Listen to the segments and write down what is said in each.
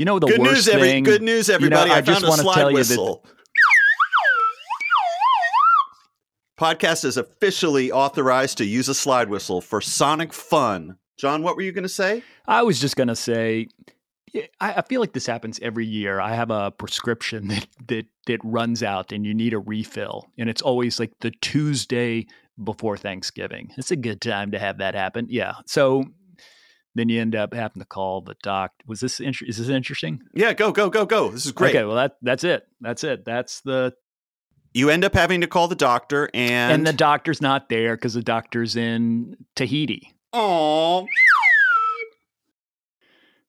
You know the good worst news, every, thing. good news, everybody. I I, just wanna slide tell you that- whistle. Podcast is officially authorized to use a slide whistle for sonic fun. John, what were you going to say? I was just gonna say, I, I feel like this happens every year. I have a prescription that that that runs out, and you need a refill, and it's always like the Tuesday before Thanksgiving. It's a good time to have that happen. Yeah. So then you end up having to call the doc. Was this inter- is this interesting? Yeah, go, go, go, go. This is great. Okay. Well, that that's it. That's it. That's the You end up having to call the doctor and, and the doctor's not there because the doctor's in Tahiti. Oh.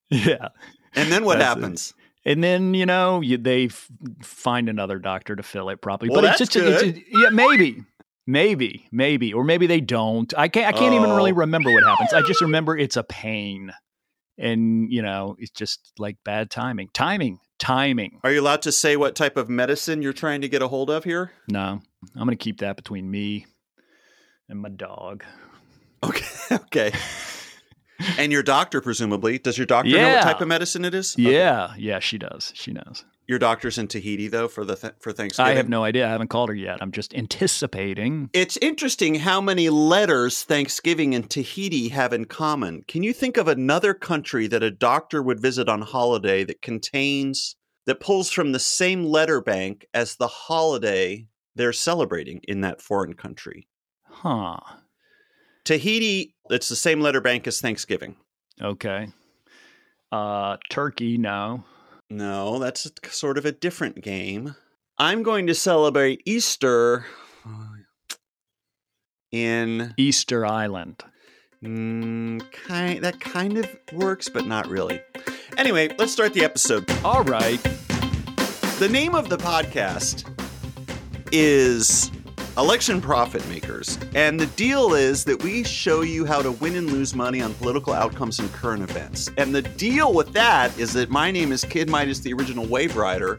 Yeah. And then what That's it. happens? And then you know you, they f- find another doctor to fill it probably. Well, but it's just it's just- yeah maybe maybe maybe or maybe they don't. I can't I can't even really Oh. remember what happens. I just remember it's a pain, and you know it's just like bad timing, timing, timing. Are you allowed to say what type of medicine you're trying to get a hold of here? No, I'm gonna keep that between me and my dog. Okay. okay. And your doctor, presumably, does your doctor know what type of medicine it is? Okay. Yeah, yeah, she does. She knows. Your doctor's in Tahiti though for the th- for Thanksgiving. I have no idea. I haven't called her yet. I'm just anticipating. It's interesting how many letters Thanksgiving and Tahiti have in common. Can you think of another country that a doctor would visit on holiday that contains that pulls from the same letter bank as the holiday they're celebrating in that foreign country? Huh. Tahiti, it's the same letter bank as Thanksgiving. Okay. Uh, Turkey, no. No, that's sort of a different game. I'm going to celebrate Easter in Easter Island. mm, kind that kind of works, but not really. Anyway, let's start the episode. All right. The name of the podcast is Election Profit Makers. And the deal is that we show you how to win and lose money on political outcomes and current events. And the deal with that is that my name is Kid Midas, the original Wave Rider,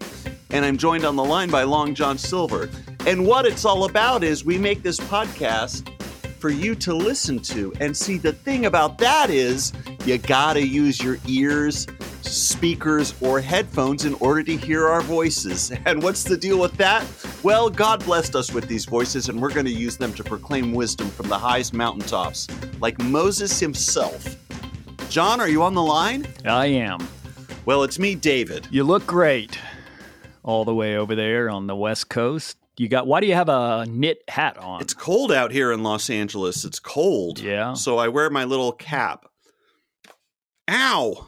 and I'm joined on the line by Long John Silver. And what it's all about is we make this podcast for you to listen to. And see, the thing about that is you gotta use your ears, speakers, or headphones in order to hear our voices. And what's the deal with that? Well, God blessed us with these voices, and we're gonna use them to proclaim wisdom from the highest mountaintops, like Moses himself. John, are you on the line? I am. Well, it's me, David. You look great. All the way over there on the West Coast. You got, why do you have a knit hat on? It's cold out here in Los Angeles. It's cold. Yeah. So I wear my little cap. Ow!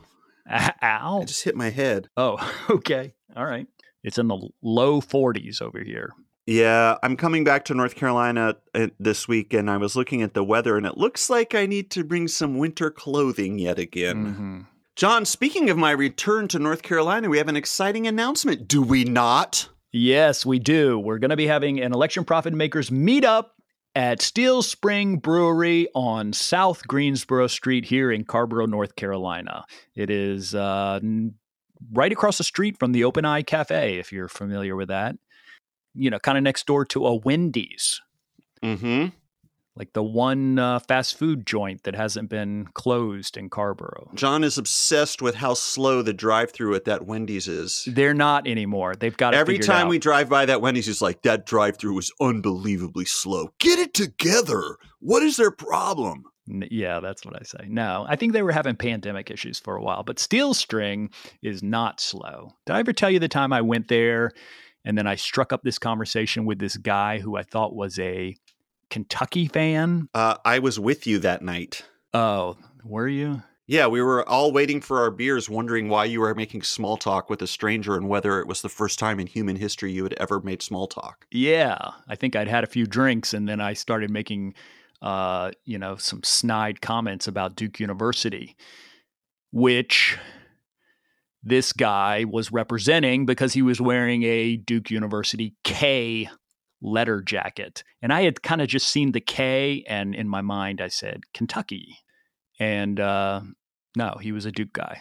Ow. I just hit my head. Oh, okay. All right. It's in the low 40s over here. Yeah, I'm coming back to North Carolina uh, this week, and I was looking at the weather, and it looks like I need to bring some winter clothing yet again. hmm John, speaking of my return to North Carolina, we have an exciting announcement, do we not? Yes, we do. We're going to be having an election profit makers meetup at Steel String Brewery on South Greensboro Street here in Carrboro, North Carolina. It is uh, right across the street from the Open Eye Cafe, if you're familiar with that. You know, kind of next door to a Wendy's, Mm-hmm. Like the one uh, fast food joint that hasn't been closed in Carrboro. John is obsessed with how slow the drive-through at that Wendy's is. They're not anymore. They've got Every time we drive by that Wendy's, he's like, that drive-through was unbelievably slow. Get it together. What is their problem? Yeah, that's what I say. No, I think they were having pandemic issues for a while, but Steel String is not slow. Did I ever tell you the time I went there and then I struck up this conversation with this guy who I thought was a Kentucky fan? Uh, I was with you that night. Oh, were you? Yeah, we were all waiting for our beers, wondering why you were making small talk with a stranger and whether it was the first time in human history you had ever made small talk. Yeah, I think I'd had a few drinks and then I started making, uh, you know, some snide comments about Duke University, which this guy was representing because he was wearing a Duke University K letter jacket. And I had kind of just seen the K, and in my mind, I said Kentucky. And uh, no, he was a Duke guy.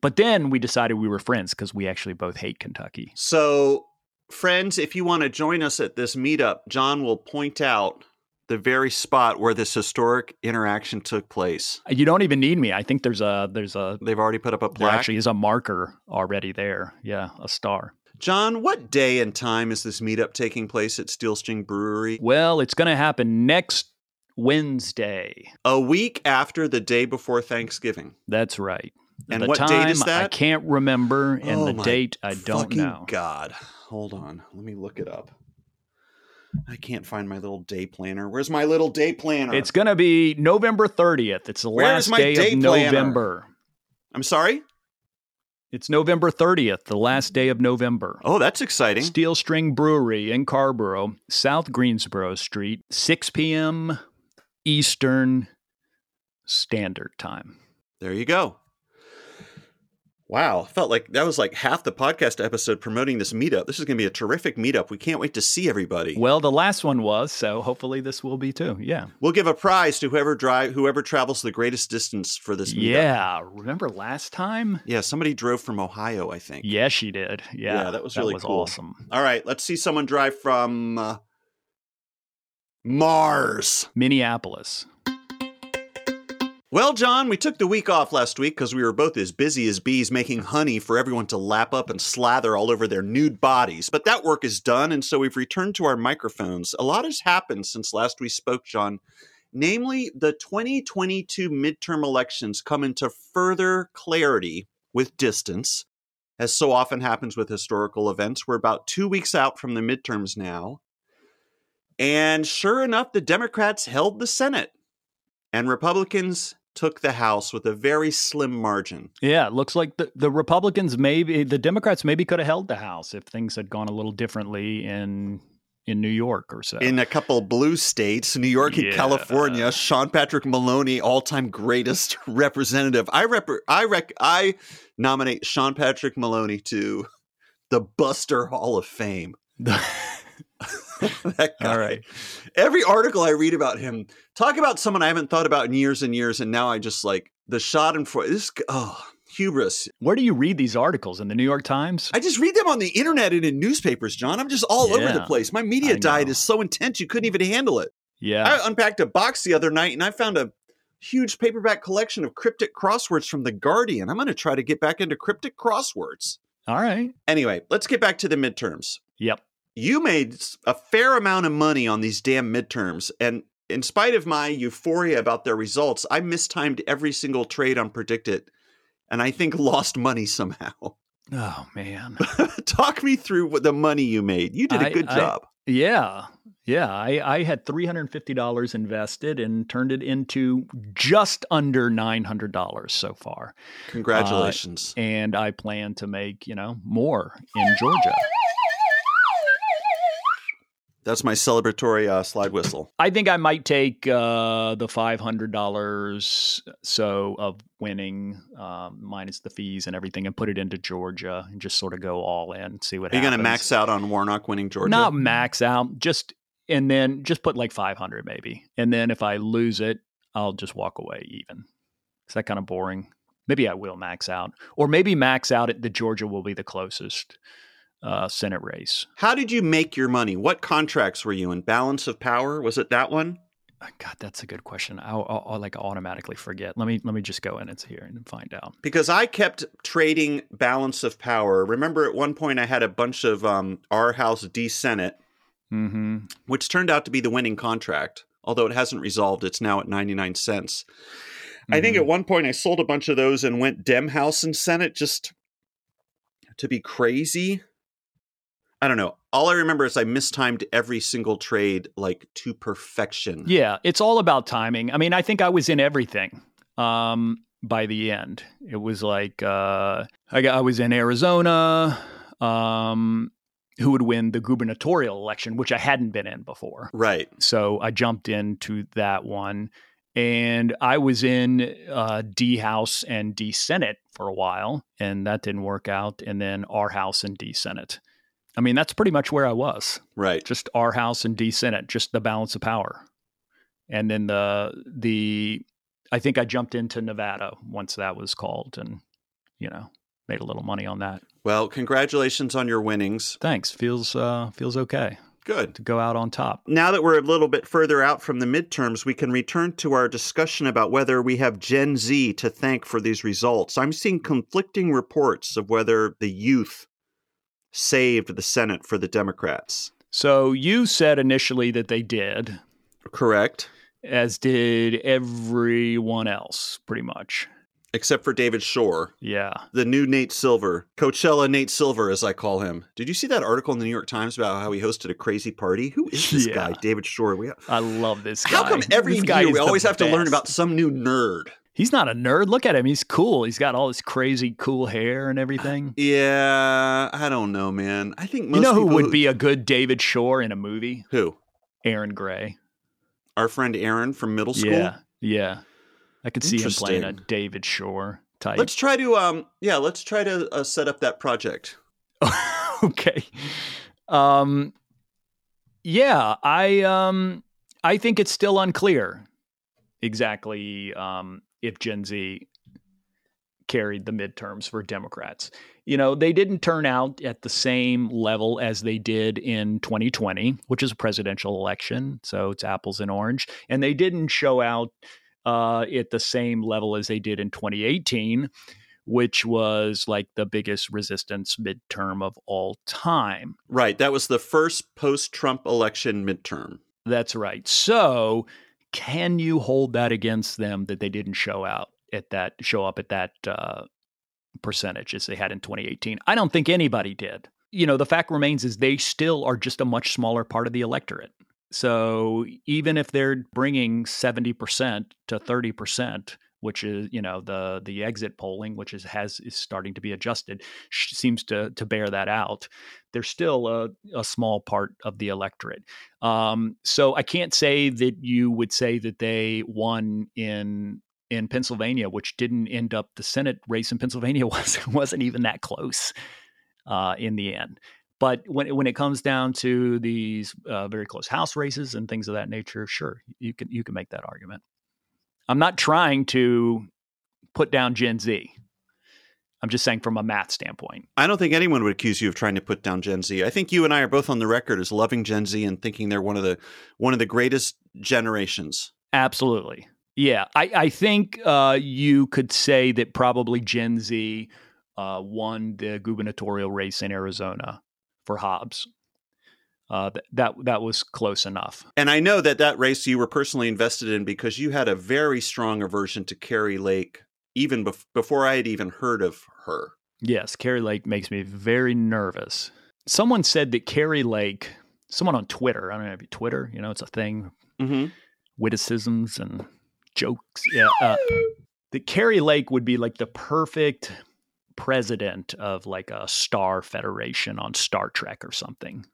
But then we decided we were friends because we actually both hate Kentucky. So, friends, if you want to join us at this meetup, John will point out the very spot where this historic interaction took place. You don't even need me. I think there's a there's a They've already put up a there actually is a marker already there. Yeah, a star. John, what day and time is this meetup taking place at Steel String Brewery? Well, it's going to happen next Wednesday. A week after the day before Thanksgiving. That's right. And the what date is that? I can't remember, and Oh the date I don't Fucking know. God. Hold on. Let me look it up. I can't find my little day planner. Where's my little day planner? It's going to be November 30th. It's the Where's last day day of planner? November. I'm sorry? It's November 30th, the last day of November. Oh, that's exciting. Steel String Brewery in Carrboro, South Greensboro Street, 6 p.m. Eastern Standard Time. There you go. Wow, felt like that was like half the podcast episode promoting this meetup. This is going to be a terrific meetup. We can't wait to see everybody. Well, the last one was, so hopefully this will be too. Yeah. We'll give a prize to whoever drive whoever travels the greatest distance for this meetup. Yeah. Remember last time? Yeah, somebody drove from Ohio, I think. Yeah, she did. Yeah. Yeah, that was really cool. awesome. All right, let's see someone drive from uh, Mars. Minneapolis. Well, John, we took the week off last week because we were both as busy as bees making honey for everyone to lap up and slather all over their nude bodies. But that work is done, and so we've returned to our microphones. A lot has happened since last we spoke, John. Namely, the 2022 midterm elections come into further clarity with distance. As so often happens with historical events, we're about two weeks out from the midterms now. And sure enough, the Democrats held the Senate, and Republicans took the House with a very slim margin. Yeah, it looks like the, the Republicans maybe the Democrats maybe could have held the House if things had gone a little differently in in New York or so. In a couple blue states, New York and Yeah. California, Sean Patrick Maloney, all-time greatest representative. I rep- I rec- I nominate Sean Patrick Maloney to the Buster Hall of Fame. that guy. All right. Every article I read about him, talk about someone I haven't thought about in years and years, and now I just like the shot in front. This oh hubris. Where do you read these articles in the New York Times? I just read them on the internet and in newspapers, John. I'm just all over the place. My media diet is so intense you couldn't even handle it. yeah. I unpacked a box the other night and I found a huge paperback collection of cryptic crosswords from The Guardian. I'm going to try to get back into cryptic crosswords. All right. Anyway, let's get back to the midterms. Yep. You made a fair amount of money on these damn midterms. And in spite of my euphoria about their results, I mistimed every single trade on PredictIt and I think lost money somehow. Oh man. Talk me through what the money you made. You did a I- good I- job. Yeah. Yeah. I, I had $350 invested and turned it into just under $900 so far. Uh, Congratulations. And I plan to make, you know, more in Georgia. That's my celebratory uh, slide whistle. I think I might take uh, the five hundred dollars so of winning um, minus the fees and everything, and put it into Georgia and just sort of go all in, see what Are you going to max out on Warnock winning Georgia? Not max out, just and then just put like five hundred maybe, and then if I lose it, I'll just walk away even. Is that kind of boring? Maybe I will max out, or maybe max out at the Georgia will be the closest uh, Senate race. How did you make your money? What contracts were you in? Balance of Power? Was it that one? Uh, God, that's a good question. I'll, I'll, I'll like automatically forget. Let me let me just go in and here and find out. Because I kept trading Balance of Power. Remember, at one point I had a bunch of um, our House D Senate, Mm-hmm. which turned out to be the winning contract. Although it hasn't resolved, it's now at 99 cents. I think Mm-hmm. at one point I sold a bunch of those and went Dem House and Senate just to be crazy. I don't know. All I remember is I mistimed every single trade like to perfection. Yeah, it's all about timing. I mean, I think I was in everything um, by the end. It was like uh, I, got, I was in Arizona. Um, who would win the gubernatorial election, which I hadn't been in before. Right. So I jumped into that one. And I was in uh, D House and D Senate for a while, and that didn't work out. And then R House and D Senate. I mean, that's pretty much where I was Right. just our house and D Senate, just the balance of power. And then the the I think I jumped into Nevada once that was called and you know, made a little money on that. Well, congratulations on your winnings. Thanks. Feels uh feels okay. Good. to go out on top. Now that we're a little bit further out from the midterms, we can return to our discussion about whether we have Gen Z to thank for these results. I'm seeing conflicting reports of whether the youth saved the Senate for the Democrats. So you said initially that they did, Correct. as did everyone else, pretty much. Except for David Shor, Yeah. the new Nate Silver, Coachella Nate Silver, as I call him. Did you see that article in the New York Times about how he hosted a crazy party? Who is this Yeah. guy, David Shor? We, I love this guy. how come every This guy year we always have to learn about some new nerd? He's not a nerd. Look at him. He's cool. He's got all this crazy cool hair and everything. Yeah, I don't know, man. I think most You know who would be a good David Shor in a movie? who Aaron Gray. our friend Aaron from middle school. Yeah. Yeah. I could see him playing a David Shor type. Let's try to um yeah, let's try to uh, set up that project. okay. Um yeah, I um I think it's still unclear exactly um if Gen Z carried the midterms for Democrats. You know, they didn't turn out at the same level as they did in 2020, which is a presidential election, so it's apples and orange, and they didn't show out uh, at the same level as they did in 2018, which was like the biggest resistance midterm of all time. Right, that was the first post-Trump election midterm. That's right. So, can you hold that against them that they didn't show out at that show up at that uh, percentage as they had in 2018? I don't think anybody did. You know, the fact remains is they still are just a much smaller part of the electorate. So even if they're bringing 70% to 30%, which is you know the the exit polling, which is has is starting to be adjusted, seems to to bear that out. They're still a, a small part of the electorate. Um, so I can't say that you would say that they won in in Pennsylvania, which didn't end up the Senate race in Pennsylvania was wasn't even that close uh, in the end. But when when it comes down to these uh, very close House races and things of that nature, sure you can you can make that argument. I'm not trying to put down Gen Z. I'm just saying from a math standpoint. I don't think anyone would accuse you of trying to put down Gen Z. I think you and I are both on the record as loving Gen Z and thinking they're one of the one of the greatest generations. Absolutely. Yeah, I, I think uh, you could say that probably Gen Z uh, won the gubernatorial race in Arizona for Hobbs. Uh, th- that that was close enough. And I know that that race you were personally invested in because you had a very strong aversion to Kari Lake even bef- before I had even heard of her. Yes, Kari Lake makes me very nervous. Someone said that Kari Lake, someone on Twitter, I don't know if you Twitter, you know, it's a thing, Mm-hmm. witticisms and jokes. Yeah, uh, that Kari Lake would be like the perfect president of like a star federation on Star Trek or something.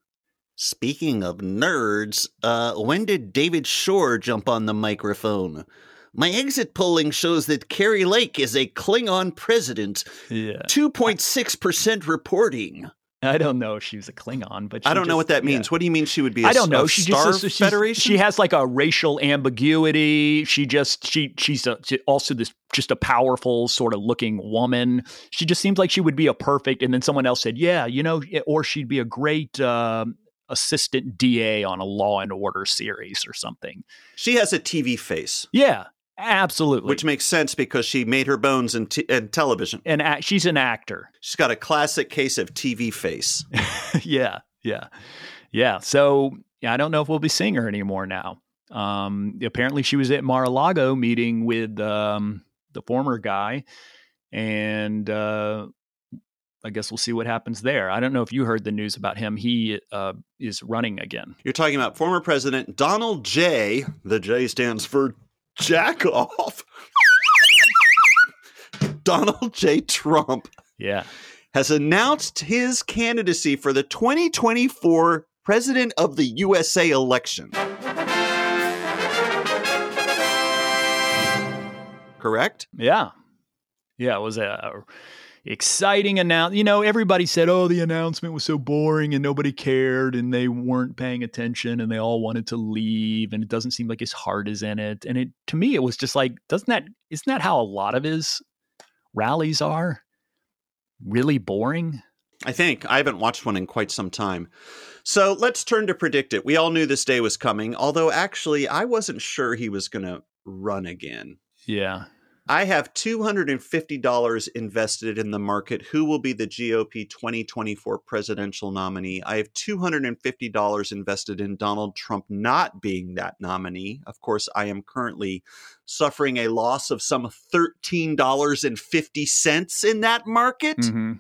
Speaking of nerds, uh, when did David Shor jump on the microphone? My exit polling shows that Kari Lake is a Klingon president. Yeah, 2.6% reporting. I don't know if she was a Klingon, but I don't know what that yeah. means. What do you mean she would be a I don't know. She Star just Federation? she has like a racial ambiguity. She just she she's a, she- also this just a powerful sort of looking woman. She just seems like she would be a perfect. And then someone else said, yeah, you know, or she'd be a great um, assistant DA on a Law and Order series or something. She has a TV face, Yeah, absolutely. which makes sense because she made her bones in, t- in television. and act, she's an actor. She's got a classic case of TV face. yeah, yeah, yeah. So yeah, I don't know if we'll be seeing her anymore now. Um, apparently, she was at Mar-a-Lago meeting with um, the former guy, and uh, I guess we'll see what happens there. I don't know if you heard the news about him. He uh, is running again. You're talking about former President Donald J. The J stands for jack off. Donald J. Trump Yeah, has announced his candidacy for the 2024 President of the USA election. Correct? yeah, yeah. It was a exciting announcement. You know, everybody said, "Oh, the announcement was so boring and nobody cared and they weren't paying attention and they all wanted to leave and it doesn't seem like his heart is in it." And it to me it was just like, doesn't that isn't that how a lot of his rallies are? Really boring? I think. I haven't watched one in quite some time. So let's turn to PredictIt. We all knew this day was coming, although actually I wasn't sure he was going to run again. Yeah. I have $250 invested in the market. Who will be the GOP 2024 presidential nominee? I have $250 invested in Donald Trump not being that nominee. Of course, I am currently suffering a loss of some $13.50 in that market. Mm-hmm.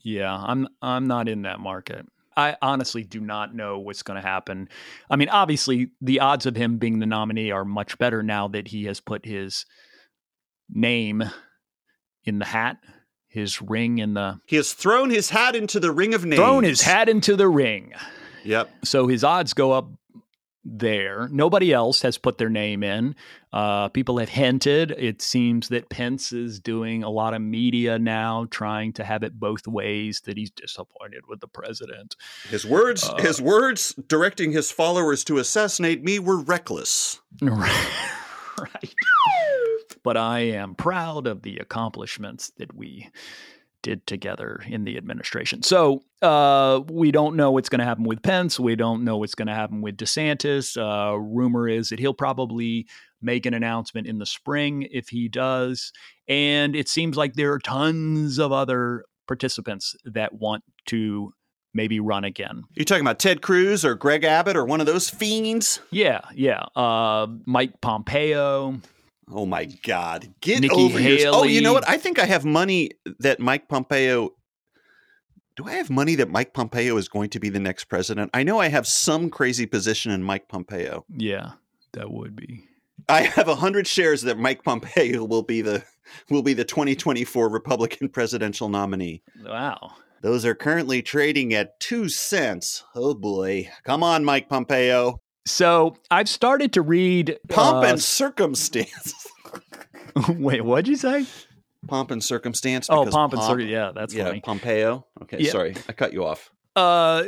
Yeah, I'm I'm not in that market. I honestly do not know what's going to happen. I mean, obviously, the odds of him being the nominee are much better now that he has put his name in the hat, his ring in the. He has thrown his hat into the ring of names. Thrown his hat into the ring. Yep. So his odds go up there. Nobody else has put their name in. Uh, people have hinted. It seems that Pence is doing a lot of media now, trying to have it both ways. That he's disappointed with the president. His words, uh, his words, directing his followers to assassinate me were reckless. right. But I am proud of the accomplishments that we did together in the administration. So uh, we don't know what's going to happen with Pence. We don't know what's going to happen with DeSantis. Uh, rumor is that he'll probably make an announcement in the spring if he does. And it seems like there are tons of other participants that want to maybe run again. You're talking about Ted Cruz or Greg Abbott or one of those fiends? Yeah, yeah. Uh, Mike Pompeo. Oh my God! Get Nikki over here. Oh, you know what? I think I have money that Mike Pompeo. Do I have money that Mike Pompeo is going to be the next president? I know I have some crazy position in Mike Pompeo. Yeah, that would be. I have a hundred shares that Mike Pompeo will be the will be the 2024 Republican presidential nominee. Wow. Those are currently trading at two cents. Oh boy. Come on, Mike Pompeo. So I've started to read Pomp uh, and circumstance. Wait, what'd you say? Pomp and circumstance. Oh, pomp and circumstance. Yeah, that's yeah, funny. Pompeo. Okay, Yeah. sorry, I cut you off. Uh,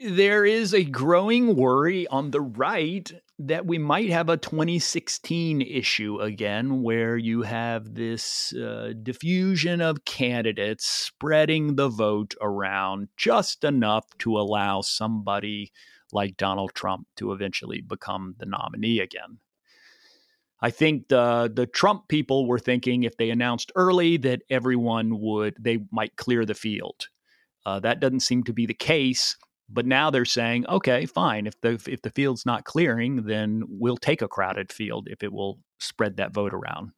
there is a growing worry on the right that we might have a 2016 issue again, where you have this uh, diffusion of candidates spreading the vote around just enough to allow somebody like Donald Trump to eventually become the nominee again. I think the the Trump people were thinking if they announced early that everyone would they might clear the field. Uh, that doesn't seem to be the case. But now they're saying, okay, fine. If the if the field's not clearing, then we'll take a crowded field if it will spread that vote around.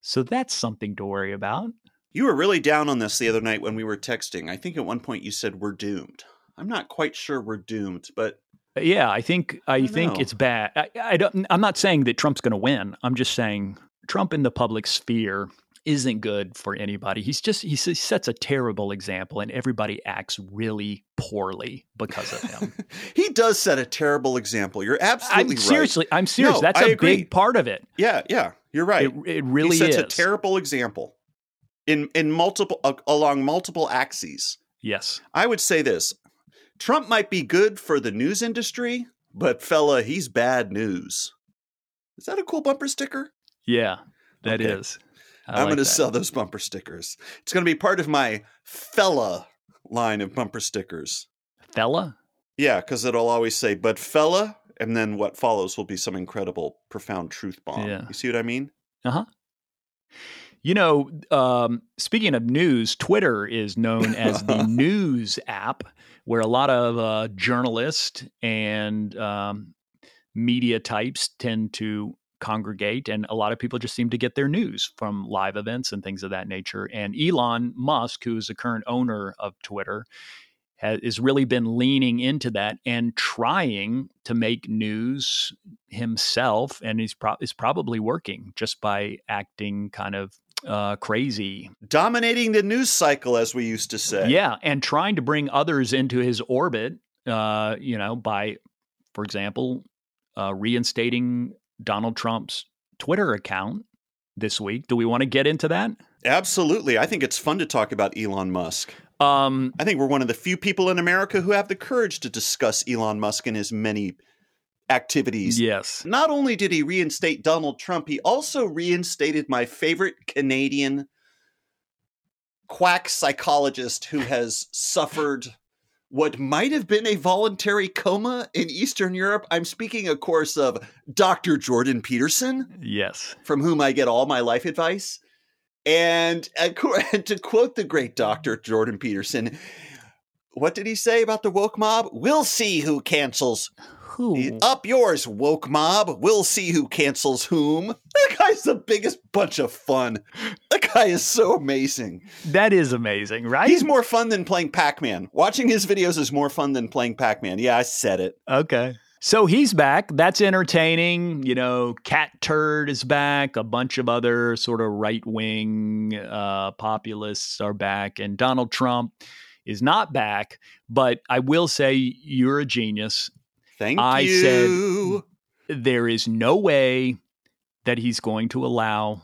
So that's something to worry about. You were really down on this the other night when we were texting. I think at one point you said we're doomed. I'm not quite sure we're doomed, but Yeah, I think I, don't think know. it's bad. I, I don't. I'm not saying that Trump's going to win. I'm just saying Trump in the public sphere isn't good for anybody. He's just he sets a terrible example, and everybody acts really poorly because of him. he does set a terrible example. You're absolutely I'm right. seriously, I'm serious. No, That's I a agree. big part of it. Yeah, yeah, you're right. It, it really he sets is. a terrible example in in multiple uh, along multiple axes. yes. I would say this: Trump might be good for the news industry, but fella, he's bad news. Is that a cool bumper sticker? Yeah, that Okay. is. I I'm like going to sell those bumper stickers. It's going to be part of my fella line of bumper stickers. fella. Yeah, because it'll always say, but fella, and then what follows will be some incredible, profound truth bomb. Yeah. You see what I mean? Uh huh. You know, um, speaking of news, Twitter is known as the news app, where a lot of uh, journalists and um, media types tend to congregate, and a lot of people just seem to get their news from live events and things of that nature. And Elon Musk, who is the current owner of Twitter, has, really been leaning into that and trying to make news himself, and he's pro- is probably working just by acting kind of uh, crazy. Dominating the news cycle, as we used to say. Yeah, and trying to bring others into his orbit. Uh, you know, by, for example, uh, reinstating Donald Trump's Twitter account this week. Do we want to get into that? Absolutely. I think it's fun to talk about Elon Musk. Um, I think we're one of the few people in America who have the courage to discuss Elon Musk and his many activities. yes. Not only did he reinstate Donald Trump, he also reinstated my favorite Canadian quack psychologist who has suffered what might have been a voluntary coma in Eastern Europe. I'm speaking, of course, of Dr. Jordan Peterson, Yes. from whom I get all my life advice. And, uh, and to quote the great Dr. Jordan Peterson, what did he say about the woke mob? We'll see who cancels Who? up yours, woke mob. We'll see who cancels whom. That guy's the biggest bunch of fun. That guy is so amazing. That is amazing, right? He's more fun than playing Pac Man. Watching his videos is more fun than playing Pac Man. Yeah, I said it. Okay. So he's back. That's entertaining. You know, Cat Turd is back. A bunch of other sort of right wing uh, populists are back. And Donald Trump is not back. But I will say, you're a genius. Thank I you. There is no way that he's going to allow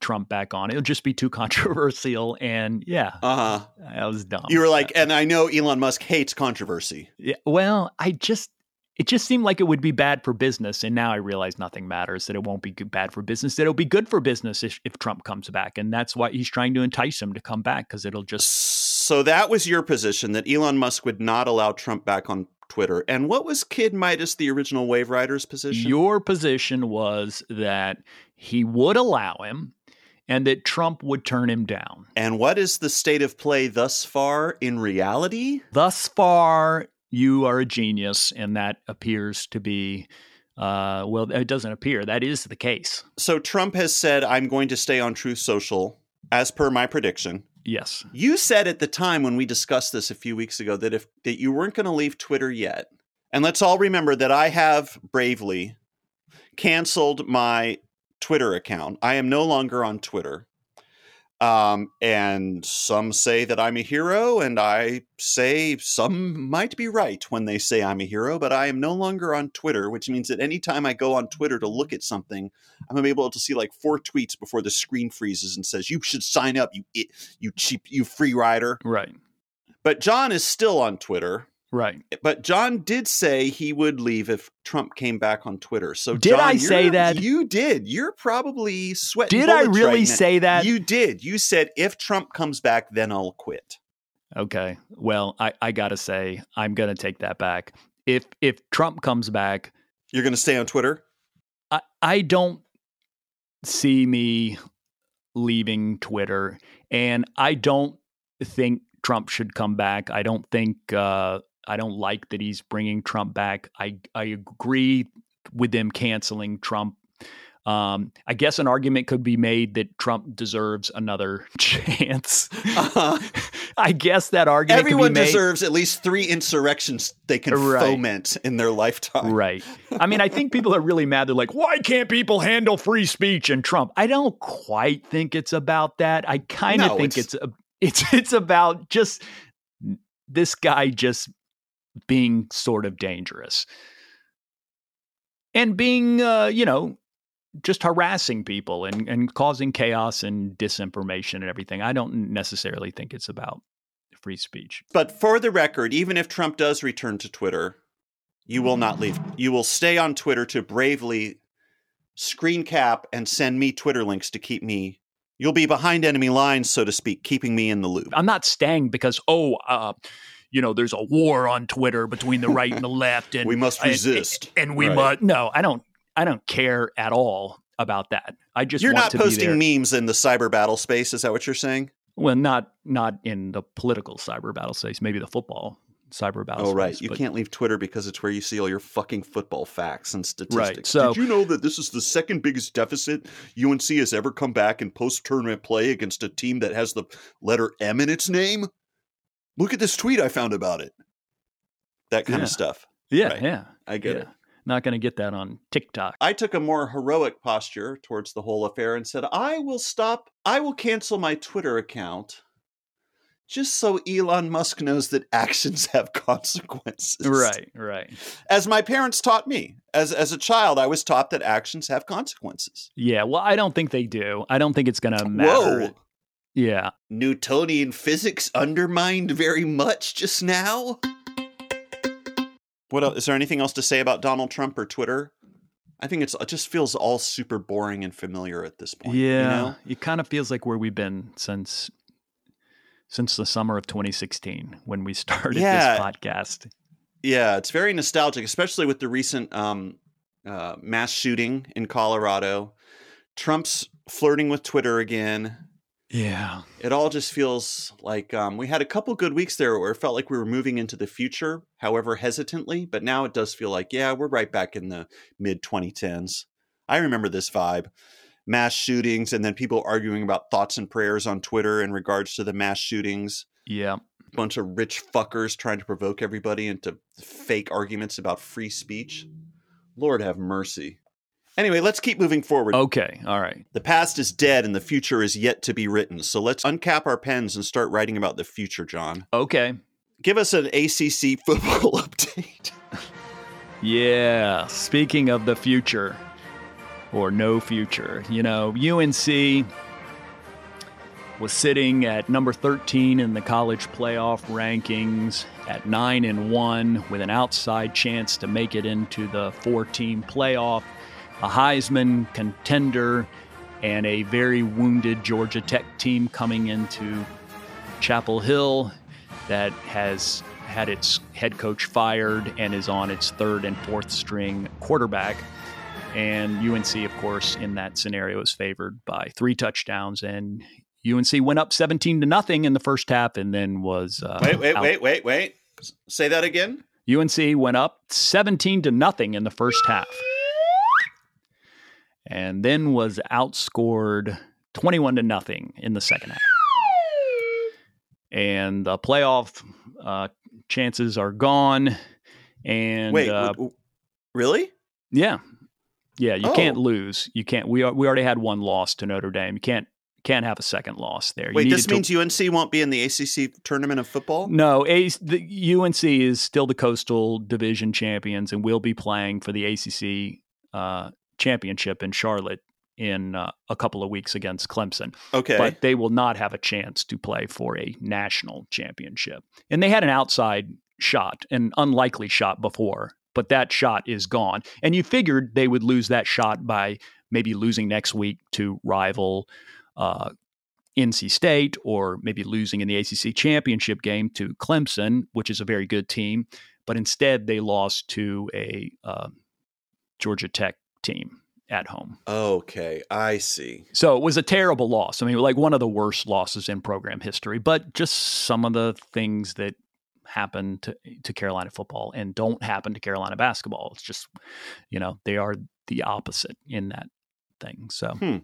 Trump back on. It'll just be too controversial. And yeah, uh huh. I was dumb. You were like, and I know Elon Musk hates controversy. Yeah, well, I just it just seemed like it would be bad for business, and now I realize nothing matters. That it won't be good, bad for business. That it'll be good for business if, if Trump comes back, and that's why he's trying to entice him to come back because it'll just So that was your position that Elon Musk would not allow Trump back on Twitter. And what was Kid Midas, the original Wave Riders position? your position was that he would allow him, and that Trump would turn him down. and what is the state of play thus far in reality? Thus far, you are a genius, and that appears to be. Uh, well, it doesn't appear. That is the case. So Trump has said, I'm going to stay on Truth Social, as per my prediction. Yes. You said at the time when we discussed this a few weeks ago that if that you weren't going to leave Twitter yet. And let's all remember that I have bravely canceled my Twitter account. I am no longer on Twitter. Um, and some say that I'm a hero, and I say some might be right when they say I'm a hero, but I am no longer on Twitter, which means that anytime I go on Twitter to look at something, I'm gonna be able to see like four tweets before the screen freezes and says, "You should sign up, you you cheap, you free rider." Right. But John is still on Twitter. Right. But John did say he would leave if Trump came back on Twitter. So Did John, I say that? You did. You're probably sweating. Did I really right say that? You did. You said if Trump comes back, then I'll quit. Okay. Well, I, I gotta say, I'm gonna take that back. If if Trump comes back, You're going to stay on Twitter. I, I don't see me leaving Twitter, and I don't think Trump should come back. I don't think uh, I don't like that he's bringing Trump back. I I agree with them canceling Trump. Um, I guess an argument could be made that Trump deserves another chance. Uh-huh. I guess that argument Everyone could be made. deserves at least three insurrections they can Right. foment in their lifetime. Right. I mean, I think people are really mad. They're like, why can't people handle free speech and Trump? I don't quite think it's about that. I kind of No, think it's- it's, a, it's it's about just this guy just being sort of dangerous and being, uh, you know, just harassing people and, and causing chaos and disinformation and everything. I don't necessarily think it's about free speech. But for the record, even if Trump does return to Twitter, you will not leave. You will stay on Twitter to bravely screen cap and send me Twitter links to keep me. You'll be behind enemy lines, so to speak, keeping me in the loop. I'm not staying because oh, uh, you know, there's a war on Twitter between the right and the left, and we must resist. and, we Right. must. No, I don't. I don't care at all about that. I just You're want not to be posting memes in the cyber battle space. Is that what you're saying? Well, not not in the political cyber battle space. Maybe the football cyber battle. Oh, right. space, You can't leave Twitter because it's where you see all your fucking football facts and statistics. so- Did you know that this is the second biggest deficit UNC has ever come back in post tournament play against a team that has the letter M in its name? Look at this tweet I found about it. That kind Yeah. of stuff. Yeah, Right. yeah, I get yeah. it. Not going to get that on TikTok. I took a more heroic posture towards the whole affair and said, I will stop, I will cancel my Twitter account just so Elon Musk knows that actions have consequences. Right, right. as my parents taught me. As as a child, I was taught that actions have consequences. Yeah. Well, I don't think they do. I don't think it's going to matter. Whoa. Yeah. Newtonian physics undermined very much just now. What else? Is there anything else to say about Donald Trump or Twitter? I think it's it just feels all super boring and familiar at this point. Yeah, You know? it kind of feels like where we've been since since the summer of 2016 when we started Yeah. this podcast. Yeah, it's very nostalgic, especially with the recent um, uh, mass shooting in Colorado. Trump's flirting with Twitter again. Yeah. It all just feels like um, we had a couple good weeks there where it felt like we were moving into the future, however hesitantly. But now it does feel like, yeah, we're right back in the mid 2010s. I remember this vibe mass shootings and then people arguing about thoughts and prayers on Twitter in regards to the mass shootings. Yeah. bunch of rich fuckers trying to provoke everybody into fake arguments about free speech. Lord have mercy. Anyway, let's keep moving forward. Okay. All right. The past is dead and the future is yet to be written. So let's uncap our pens and start writing about the future, John. Okay. Give us an ACC football update. Yeah. Speaking of the future or no future, you know, UNC was sitting at number 13 in the college playoff rankings at 9 and 1 with an outside chance to make it into the four-team playoff, a Heisman contender and a very wounded Georgia Tech team coming into Chapel Hill that has had its head coach fired and is on its third and fourth string quarterback. And UNC, of course, in that scenario is favored by three touchdowns. And UNC went up 17 to nothing in the first half and then was. Uh, wait, wait, out- wait, wait, wait. Say that again. UNC went up 17 to nothing in the first half and then was outscored 21 to nothing in the second half. And the playoff uh, chances are gone. And wait, uh, w- w- really? yeah, yeah, you Oh. can't lose. You can't. We are, we already had one loss to Notre Dame. You can't can't have a second loss there. Wait, this needed to- means UNC won't be in the ACC tournament of football? No, a, the UNC is still the Coastal Division champions and will be playing for the ACC uh, championship in Charlotte in uh, a couple of weeks against Clemson. Okay. But they will not have a chance to play for a national championship. And they had an outside shot, an unlikely shot before, but that shot is gone. And you figured they would lose that shot by maybe losing next week to rival uh, NC State or maybe losing in the ACC championship game to Clemson, which is a very good team. But instead, they lost to a uh, Georgia Tech team at home. okay, I see. So it was a terrible loss. I mean, like one of the worst losses in program history, but just some of the things that happen to, to Carolina football and don't happen to Carolina basketball. It's just, you know, they are the opposite in that thing. So, Hmm.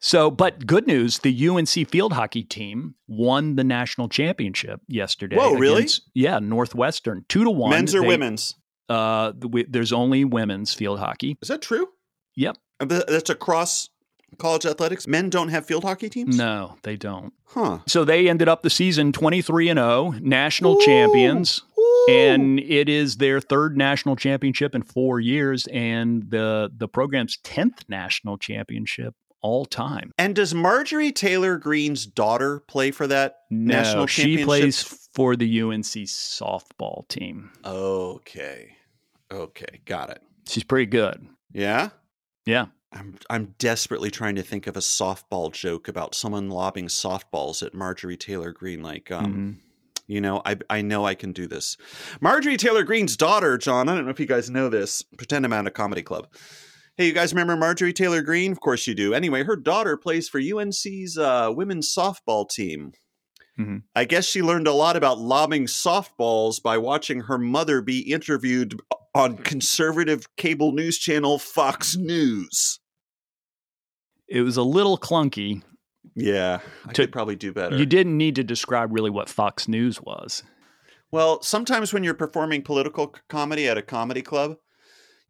so, but good news the UNC field hockey team won the national championship yesterday. Whoa, really? yeah, Northwestern, two to one. Men's or They- women's? Uh, we, there's only women's field hockey. Is that true? Yep. Uh, That's across college athletics. Men don't have field hockey teams? No, they don't. Huh. So they ended up the season 23 and 0, national Ooh. champions, Ooh. and it is their third national championship in 4 years and the the program's 10th national championship all time. And does Marjorie Taylor Greene's daughter play for that No, national championship? she plays for the UNC softball team. Okay. Okay, got it. She's pretty good. Yeah? Yeah. I'm I'm desperately trying to think of a softball joke about someone lobbing softballs at Marjorie Taylor Greene like um Mhm. You know, I I know I can do this. Marjorie Taylor Greene's daughter, John. I don't know if you guys know this. Pretend I'm at a comedy club. Hey, you guys remember Marjorie Taylor Greene? Of course you do. Anyway, her daughter plays for UNC's uh, women's softball team. Mhm. I guess she learned a lot about lobbing softballs by watching her mother be interviewed on conservative cable news channel Fox News. It was a little clunky. Yeah, I To- could probably do better. You didn't need to describe really what Fox News was. Well, sometimes when you're performing political comedy at a comedy club,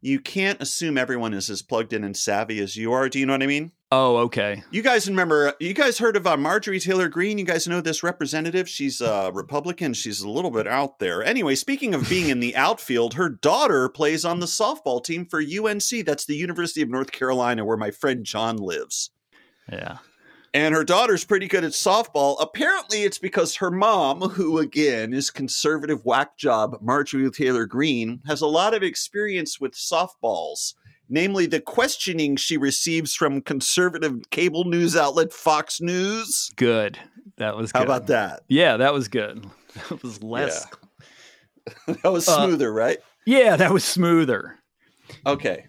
you can't assume everyone is as plugged in and savvy as you are. Do you know what I mean? Oh, okay. You guys remember? You guys heard of uh, Marjorie Taylor Greene? You guys know this representative? She's a Republican. She's a little bit out there. Anyway, speaking of being in the outfield, her daughter plays on the softball team for UNC. That's the University of North Carolina, where my friend John lives. Yeah. And her daughter's pretty good at softball. Apparently, it's because her mom, who again is conservative whack job Marjorie Taylor Greene, has a lot of experience with softballs. Namely, the questioning she receives from conservative cable news outlet Fox News. Good. That was good. How about that? Yeah, that was good. That was less. That was Uh, smoother, right? Yeah, that was smoother. Okay.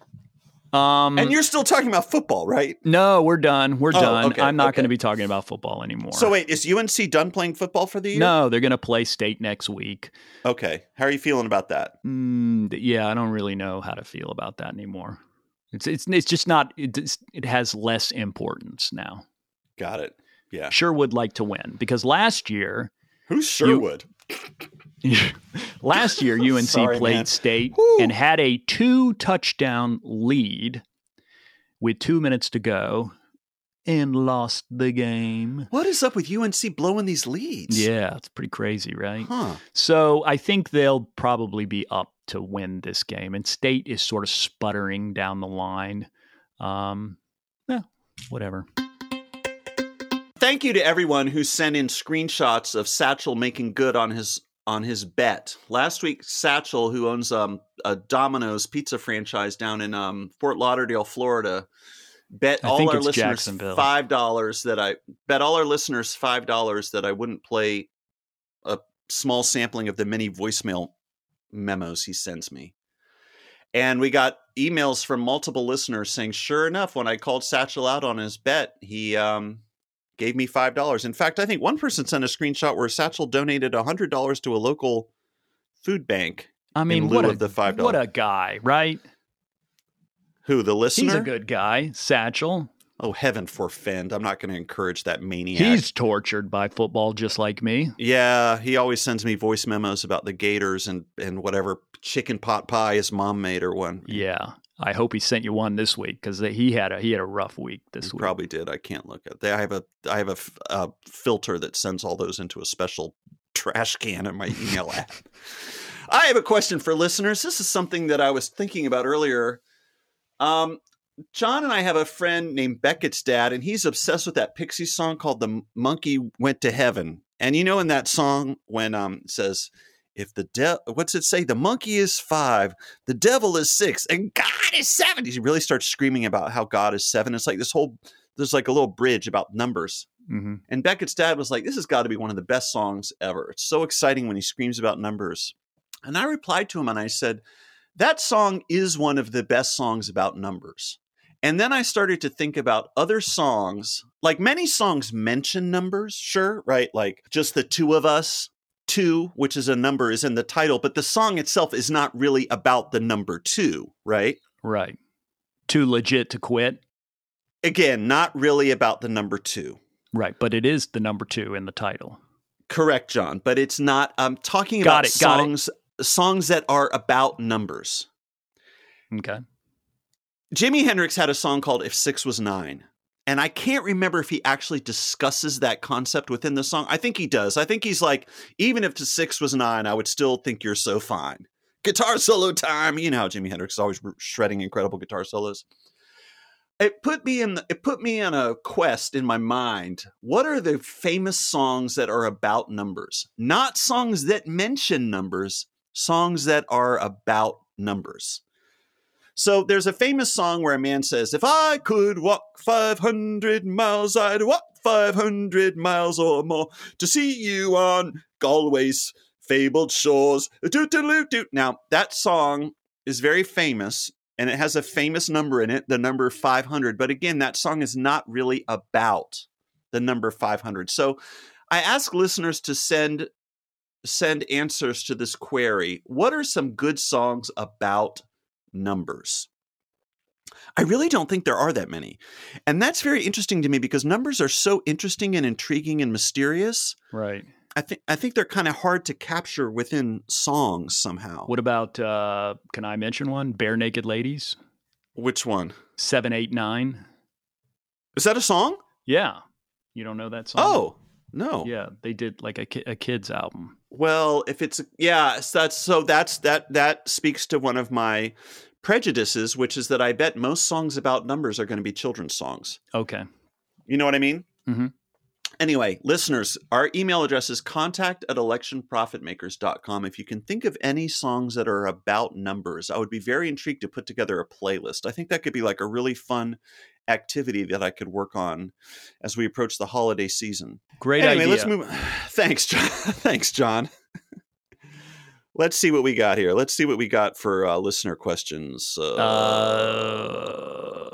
Um, And you're still talking about football, right? no, we're done. We're Oh, done. okay, I'm not okay. going to be talking about football anymore. So wait, is UNC done playing football for the year? no, they're going to play state next week. Okay. How are you feeling about that? Mm, yeah, I don't really know how to feel about that anymore. It's it's it's just not. It it has less importance now. Got it. Yeah. Sure would like to win because last year, Who's Sherwood? last year UNC Sorry, played man. State Whew. and had a two touchdown lead with two minutes to go and lost the game. What is up with UNC blowing these leads? Yeah, it's pretty crazy, right? Huh. So I think they'll probably be up to win this game, and State is sort of sputtering down the line. Um, yeah, whatever. Thank you to everyone who sent in screenshots of Satchel making good on his on his bet. Last week, Satchel, who owns um, a Domino's pizza franchise down in um, Fort Lauderdale, Florida, bet I all our listeners five dollars that I bet all our listeners five dollars that I wouldn't play a small sampling of the many voicemail memos he sends me. And we got emails from multiple listeners saying, sure enough, when I called Satchel out on his bet, he um, gave me five dollars. In fact, I think one person sent a screenshot where Satchel donated hundred dollars to a local food bank. I mean, lieu what a of the $5. what a guy, right? Who the listener? He's a good guy, Satchel. oh, heaven forfend! I'm not going to encourage that maniac. He's tortured by football just like me. yeah, he always sends me voice memos about the Gators and and whatever chicken pot pie his mom made or one. Yeah, I hope he sent you one this week because he had a he had a rough week this He week. probably did. I can't look at. They, I have a I have a, f- a filter that sends all those into a special trash can in my email app. I have a question for listeners. This is something that I was thinking about earlier. Um, John and I have a friend named Beckett's dad, and he's obsessed with that Pixie song called "The Monkey Went to Heaven." And you know, in that song, when um it says, "If the devil, what's it say? The monkey is five, the devil is six, and God is seven. He really starts screaming about how God is seven. It's like this whole there's like a little bridge about numbers. hmm And Beckett's dad was like, This has got to be one of the best songs ever. It's so exciting when he screams about numbers. And I replied to him and I said, That song is one of the best songs about numbers. And then I started to think about other songs, like many songs mention numbers, sure, right? Like just the two of us, two, which is a number, is in the title, but the song itself is not really about the number two, right? Right. Too legit to quit. Again, not really about the number two. Right, but it is the number two in the title. Correct, John, but it's not. I'm talking Got about it, songs songs that are about numbers. Okay. Jimi Hendrix had a song called "If Six Was Nine," and I can't remember if he actually discusses that concept within the song. I think he does. I think he's like, even if the six was nine, I would still think you're so fine. Guitar solo time. You know how Jimi Hendrix is always shredding incredible guitar solos. It put me in. It put me on a quest in my mind. What are the famous songs that are about numbers? Not songs that mention numbers. Songs that are about numbers. So there's a famous song where a man says, If I could walk 500 miles, I'd walk 500 miles or more to see you on Galway's fabled shores. Now, that song is very famous and it has a famous number in it, the number 500. But again, that song is not really about the number 500. So I ask listeners to send send answers to this query. What are some good songs about numbers? I really don't think there are that many. And that's very interesting to me because numbers are so interesting and intriguing and mysterious. Right. I think I think they're kind of hard to capture within songs somehow. What about uh can I mention one? Barenaked Ladies? Which one? Seven, eight, nine. Is that a song? Yeah. You don't know that song? Oh, no. Yeah, they did like a, ki- a kids album. Well, if it's yeah, so that's so that's that that speaks to one of my prejudices, which is that I bet most songs about numbers are going to be children's songs. Okay. You know what I mean? Mhm. Anyway, listeners, our email address is contact at electionprofitmakers.com. If you can think of any songs that are about numbers, I would be very intrigued to put together a playlist. I think that could be like a really fun activity that I could work on as we approach the holiday season. Great anyway, idea. let's move. Thanks, John. Thanks, John. Let's see what we got here. Let's see what we got for uh, listener questions. Uh,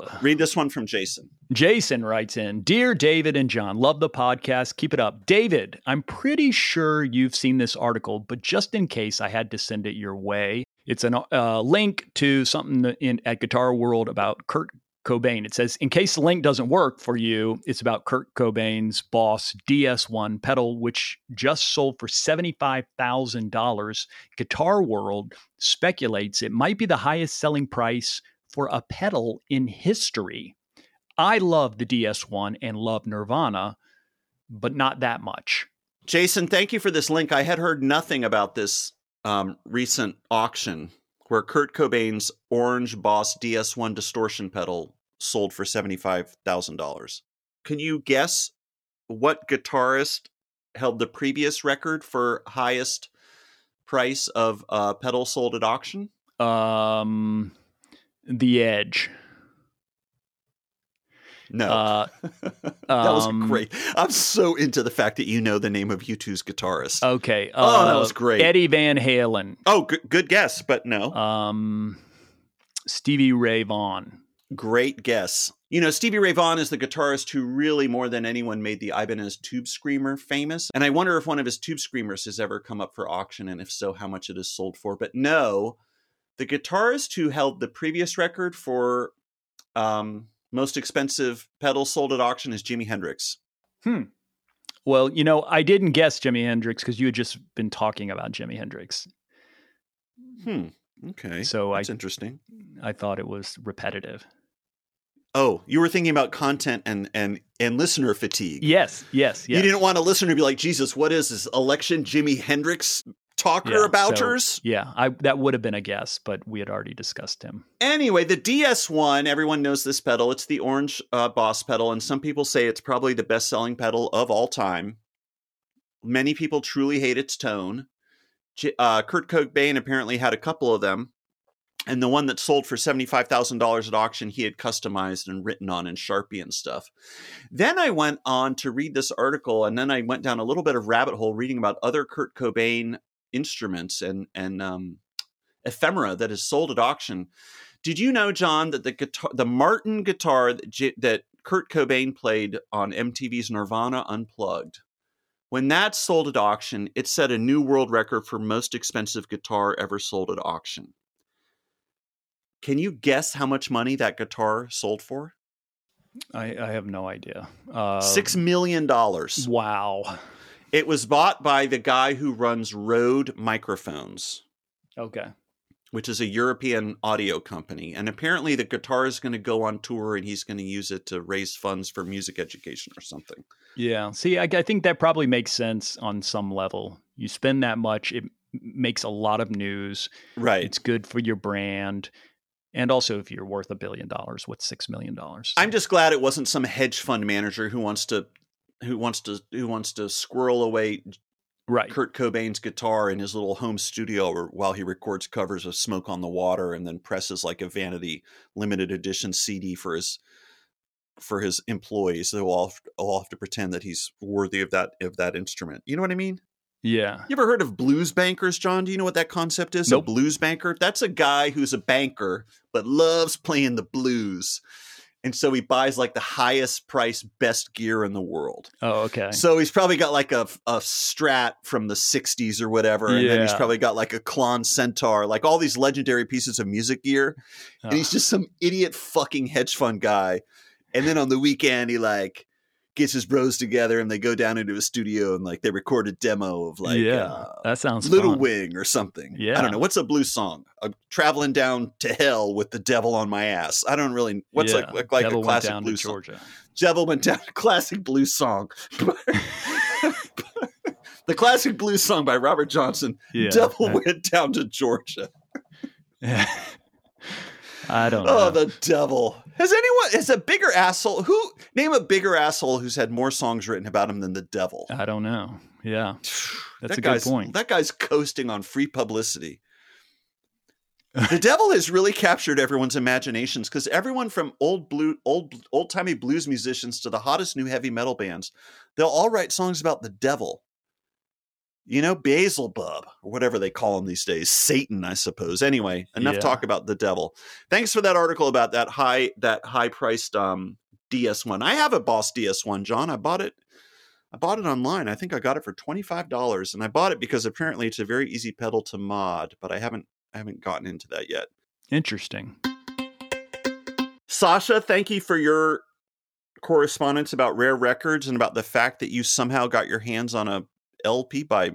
Uh, read this one from Jason. Jason writes in Dear David and John, love the podcast. Keep it up. David, I'm pretty sure you've seen this article, but just in case I had to send it your way, it's a uh, link to something in at Guitar World about Kurt Cobain. It says, in case the link doesn't work for you, it's about Kurt Cobain's Boss DS1 pedal, which just sold for $75,000. Guitar World speculates it might be the highest selling price for a pedal in history. I love the DS1 and love Nirvana, but not that much. Jason, thank you for this link. I had heard nothing about this um, recent auction where Kurt Cobain's Orange Boss DS1 distortion pedal sold for $75,000. Can you guess what guitarist held the previous record for highest price of a pedal sold at auction? Um, The Edge. No. Uh, that was um, great. I'm so into the fact that you know the name of U2's guitarist. okay. Oh, that uh, was great. Eddie Van Halen. oh, good, good guess, but no. Um, Stevie Ray Vaughan. Great guess. You know, Stevie Ray Vaughan is the guitarist who really, more than anyone, made the Ibanez Tube Screamer famous. And I wonder if one of his Tube Screamers has ever come up for auction, and if so, how much it is sold for. But no, the guitarist who held the previous record for um, most expensive pedal sold at auction is Jimi Hendrix. Hmm. Well, you know, I didn't guess Jimi Hendrix because you had just been talking about Jimi Hendrix. Hmm. Okay. So I, That's interesting. I thought it was repetitive. Oh, you were thinking about content and and and listener fatigue. Yes, yes, yes. You didn't want a listener to be like, Jesus, what is this election Jimi Hendrix talker Yeah, abouters? so- yeah, I that would have been a guess, but we had already discussed him. Anyway, the DS1, everyone knows this pedal. It's the orange uh, Boss pedal, and some people say it's probably the best selling pedal of all time. Many people truly hate its tone. Uh, Kurt Cobain apparently had a couple of them, and the one that sold for $75,000 at auction, he had customized and written on in Sharpie and stuff. Then I went on to read this article, and then I went down a little bit of rabbit hole reading about other Kurt Cobain instruments and, and um, ephemera that is sold at auction. Did you know, John, that the guitar, the Martin guitar that, J- that Kurt Cobain played on MTV's Nirvana Unplugged, when that sold at auction, it set a new world record for most expensive guitar ever sold at auction. Can you guess how much money that guitar sold for? I, I have no idea. Uh, Six million dollars. Wow. It was bought by the guy who runs Rode Microphones. Okay. which is a European audio company. And apparently, the guitar is going to go on tour and he's going to use it to raise funds for music education or something. Yeah. See, I, I think that probably makes sense on some level. You spend that much, it makes a lot of news. Right. It's good for your brand. And also, if you're worth a billion dollars, what's six million dollars? I'm just glad it wasn't some hedge fund manager who wants to. Who wants to who wants to squirrel away right. Kurt Cobain's guitar in his little home studio while he records covers of Smoke on the Water and then presses like a vanity limited edition CD for his for his employees. They'll all, all have to pretend that he's worthy of that of that instrument. You know what I mean? Yeah. You ever heard of blues bankers, John? Do you know what that concept is? Nope. A blues banker? That's a guy who's a banker but loves playing the blues. And so he buys like the highest price, best gear in the world. Oh, okay. So he's probably got like a, a strat from the 60s or whatever. And then he's probably got like a Klon Centaur, like all these legendary pieces of music gear. And he's just some idiot fucking hedge fund guy. And then on the weekend, he like gets his bros together and they go down into a studio and like they record a demo of like yeah. uh, that sounds Little fun. Wing or something. Yeah. I don't know. What's a blues song? I'm traveling down to hell with the devil on my ass. I don't really. What's Yeah. like like, like Devil a classic went down blues to song? Georgia. Devil went down. Classic blues song. the classic blues song by Robert Johnson. Yeah. Devil went down to Georgia. I don't know. Oh, the devil. Has anyone is a bigger asshole who name a bigger asshole who's had more songs written about him than the devil? I don't know. Yeah, that's that a good point. That guy's coasting on free publicity. the devil has really captured everyone's imaginations because everyone from old blue, old old timey blues musicians to the hottest new heavy metal bands, they'll all write songs about the devil. You know, Beelzebub or whatever they call him these days, Satan, I suppose. Anyway, enough Yeah. talk about the devil. Thanks for that article about that high that high priced um, DS1. I have a Boss DS1, John. I bought it. I bought it online. I think I got it for twenty five dollars, and I bought it because apparently it's a very easy pedal to mod. But I haven't I haven't gotten into that yet. Interesting. Sasha, thank you for your correspondence about Rare Records and about the fact that you somehow got your hands on a LP by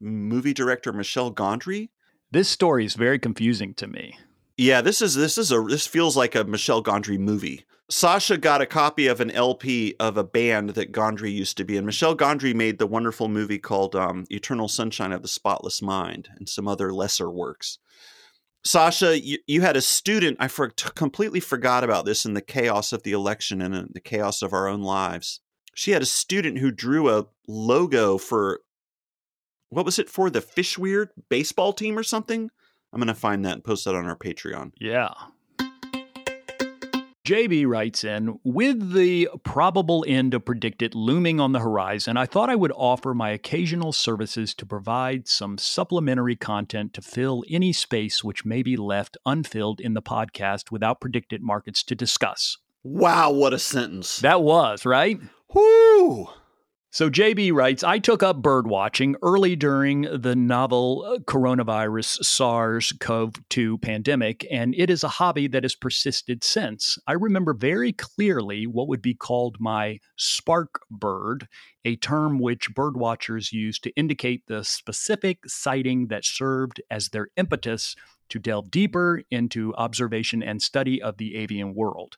movie director Michel Gondry. This story is very confusing to me. Yeah, this is this is a this feels like a Michel Gondry movie. Sasha got a copy of an LP of a band that Gondry used to be in. Michel Gondry made the wonderful movie called um, Eternal Sunshine of the Spotless Mind and some other lesser works. Sasha, you, you had a student. I for, completely forgot about this in the chaos of the election and in the chaos of our own lives. She had a student who drew a logo for what was it for the Fish Weird baseball team or something? I'm going to find that and post that on our Patreon. Yeah. JB writes in With the probable end of PredictIt looming on the horizon, I thought I would offer my occasional services to provide some supplementary content to fill any space which may be left unfilled in the podcast without PredictIt markets to discuss. Wow, what a sentence. That was, right? Whoo! So JB writes, I took up bird watching early during the novel uh, coronavirus SARS CoV 2 pandemic, and it is a hobby that has persisted since. I remember very clearly what would be called my spark bird, a term which bird watchers use to indicate the specific sighting that served as their impetus to delve deeper into observation and study of the avian world.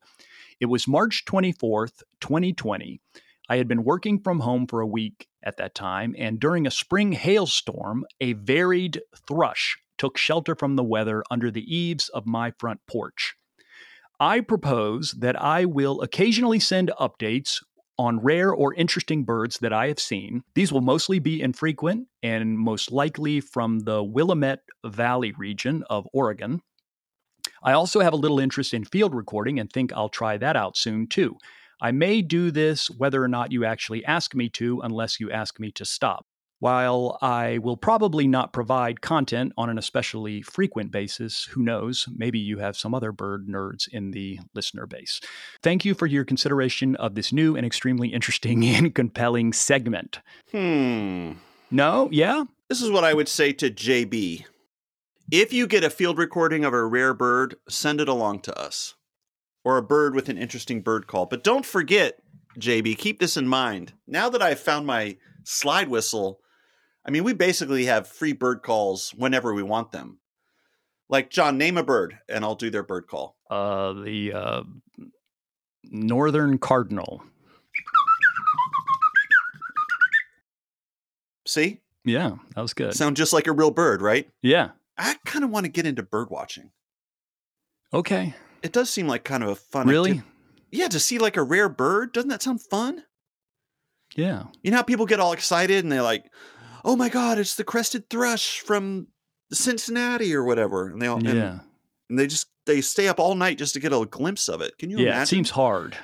It was March 24th, 2020. I had been working from home for a week at that time, and during a spring hailstorm, a varied thrush took shelter from the weather under the eaves of my front porch. I propose that I will occasionally send updates on rare or interesting birds that I have seen. These will mostly be infrequent and most likely from the Willamette Valley region of Oregon. I also have a little interest in field recording and think I'll try that out soon too. I may do this whether or not you actually ask me to, unless you ask me to stop. While I will probably not provide content on an especially frequent basis, who knows, maybe you have some other bird nerds in the listener base. Thank you for your consideration of this new and extremely interesting and compelling segment. Hmm. No? Yeah? This is what I would say to JB. If you get a field recording of a rare bird, send it along to us. Or a bird with an interesting bird call. But don't forget, JB, keep this in mind. Now that I've found my slide whistle, I mean, we basically have free bird calls whenever we want them. Like, John, name a bird, and I'll do their bird call. Uh, the uh, northern cardinal. See? Yeah, that was good. Sound just like a real bird, right? yeah. I kind of want to get into bird watching. Okay. It does seem like kind of a fun Really? acti- Yeah, to see like a rare bird, doesn't that sound fun? Yeah. You know how people get all excited and they're like, "Oh my god, it's the crested thrush from Cincinnati or whatever," and they all and, Yeah. and they just they stay up all night just to get a glimpse of it. Can you Yeah. imagine? It seems hard.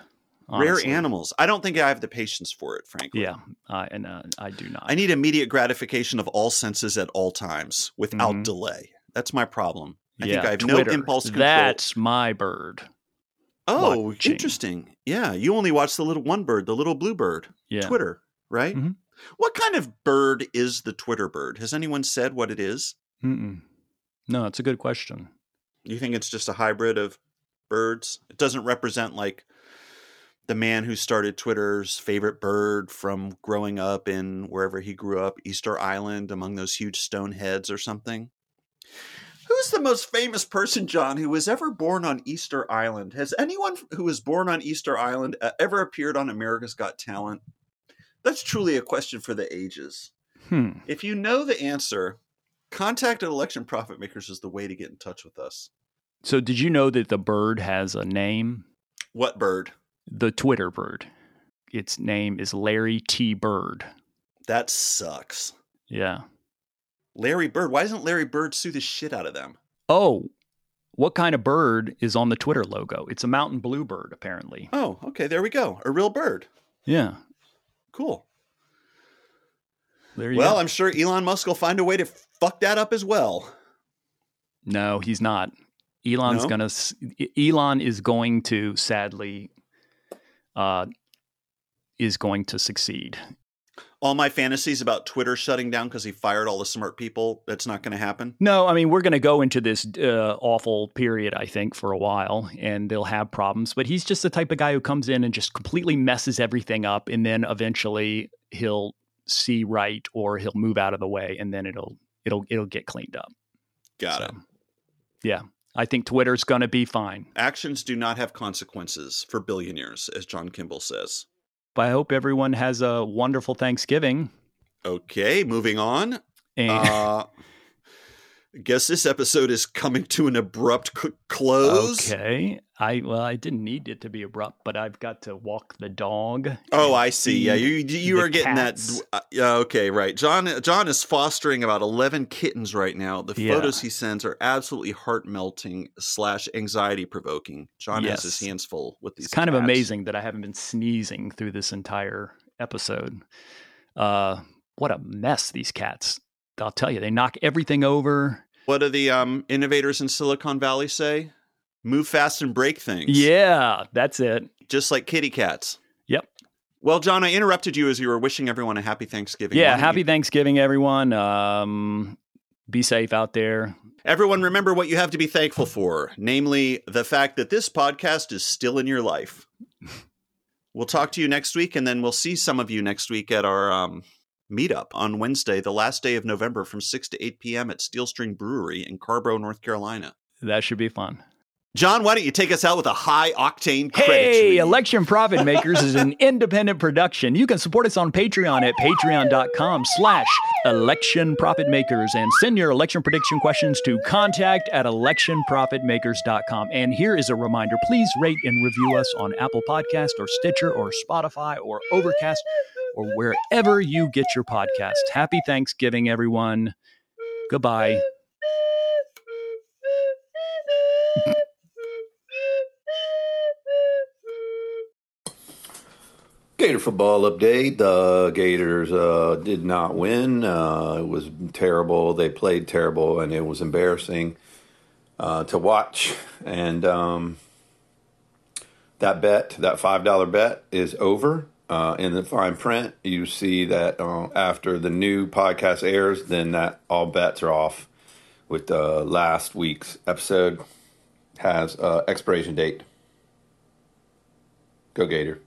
Rare animals. I don't think I have the patience for it, frankly. Yeah. I and uh, I do not. I need immediate gratification of all senses at all times without Mhm. delay. That's my problem. I yeah. think I have Twitter. no impulse control. That's my bird. oh, watching. interesting. Yeah, you only watch the little one bird, the little blue bird. Yeah. Twitter, right? Mhm. What kind of bird is the Twitter bird? Has anyone said what it is? Mm-mm. No, it's a good question. You think it's just a hybrid of birds? It doesn't represent like the man who started Twitter's favorite bird from growing up in wherever he grew up, Easter Island, among those huge stone heads or something. Who's the most famous person, John, who was ever born on Easter Island? Has anyone who was born on Easter Island uh, ever appeared on America's Got Talent? That's truly a question for the ages. Hmm. If you know the answer, contact at Election Profit Makers is the way to get in touch with us. So, did you know that the bird has a name? What bird? The Twitter bird. Its name is Larry T. Bird. That sucks. Yeah. Larry Bird. Why doesn't Larry Bird sue the shit out of them? Oh, what kind of bird is on the Twitter logo? It's a mountain bluebird, apparently. Oh, okay. There we go. A real bird. Yeah. Cool. There you Well, go. I'm sure Elon Musk will find a way to fuck that up as well. No, he's not. Elon's No? gonna. Elon is going to sadly, uh, is going to succeed. All my fantasies about Twitter shutting down because he fired all the smart people, that's not going to happen. No, I mean we're going to go into this uh, awful period, I think, for a while, and they'll have problems. But he's just the type of guy who comes in and just completely messes everything up, and then eventually he'll see right, or he'll move out of the way, and then it'll it'll it'll get cleaned up. Got So, it. Yeah, I think Twitter's going to be fine. Actions do not have consequences for billionaires, as John Kimball says. But I hope everyone has a wonderful Thanksgiving. Okay, moving on. And Uh, I guess this episode is coming to an abrupt c- close. okay, I well, I didn't need it to be abrupt, but I've got to walk the dog. Oh, I see. Yeah, you you are getting cats. that. Uh, okay, right. John John is fostering about eleven kittens right now. The Yeah. photos he sends are absolutely heart melting slash anxiety provoking. John has his hands full with these. It's kind of amazing that I haven't been sneezing through this entire episode. Uh, what a mess these cats! I'll tell you, they knock everything over. What do the um, innovators in Silicon Valley say? Move fast and break things. Yeah, that's it. just like kitty cats. Yep. Well, John, I interrupted you as you were wishing everyone a happy Thanksgiving. Yeah, happy you- Thanksgiving, everyone. Um, be safe out there. Everyone, remember what you have to be thankful for, namely the fact that this podcast is still in your life. We'll talk to you next week, and then we'll see some of you next week at our um, meetup on Wednesday, the last day of November, from 6 to 8 p.m. at Steel String Brewery in Carrboro, North Carolina. That should be fun. John, why don't you take us out with a high octane credit Hey, read? Election Profit Makers is an independent production. You can support us on Patreon at patreon.com slash election profit makers and send your election prediction questions to contact at electionprofitmakers.com. And here is a reminder, please rate and review us on Apple Podcast or Stitcher or Spotify or Overcast or wherever you get your podcast. Happy Thanksgiving, everyone. Goodbye. Gator football update. The Gators uh, did not win. Uh, it was terrible. They played terrible, and it was embarrassing uh, to watch. And um, that bet, that five dollar bet, is over. Uh, in the fine print, you see that uh, after the new podcast airs, then that all bets are off. With uh, last week's episode has uh, expiration date. Go Gator.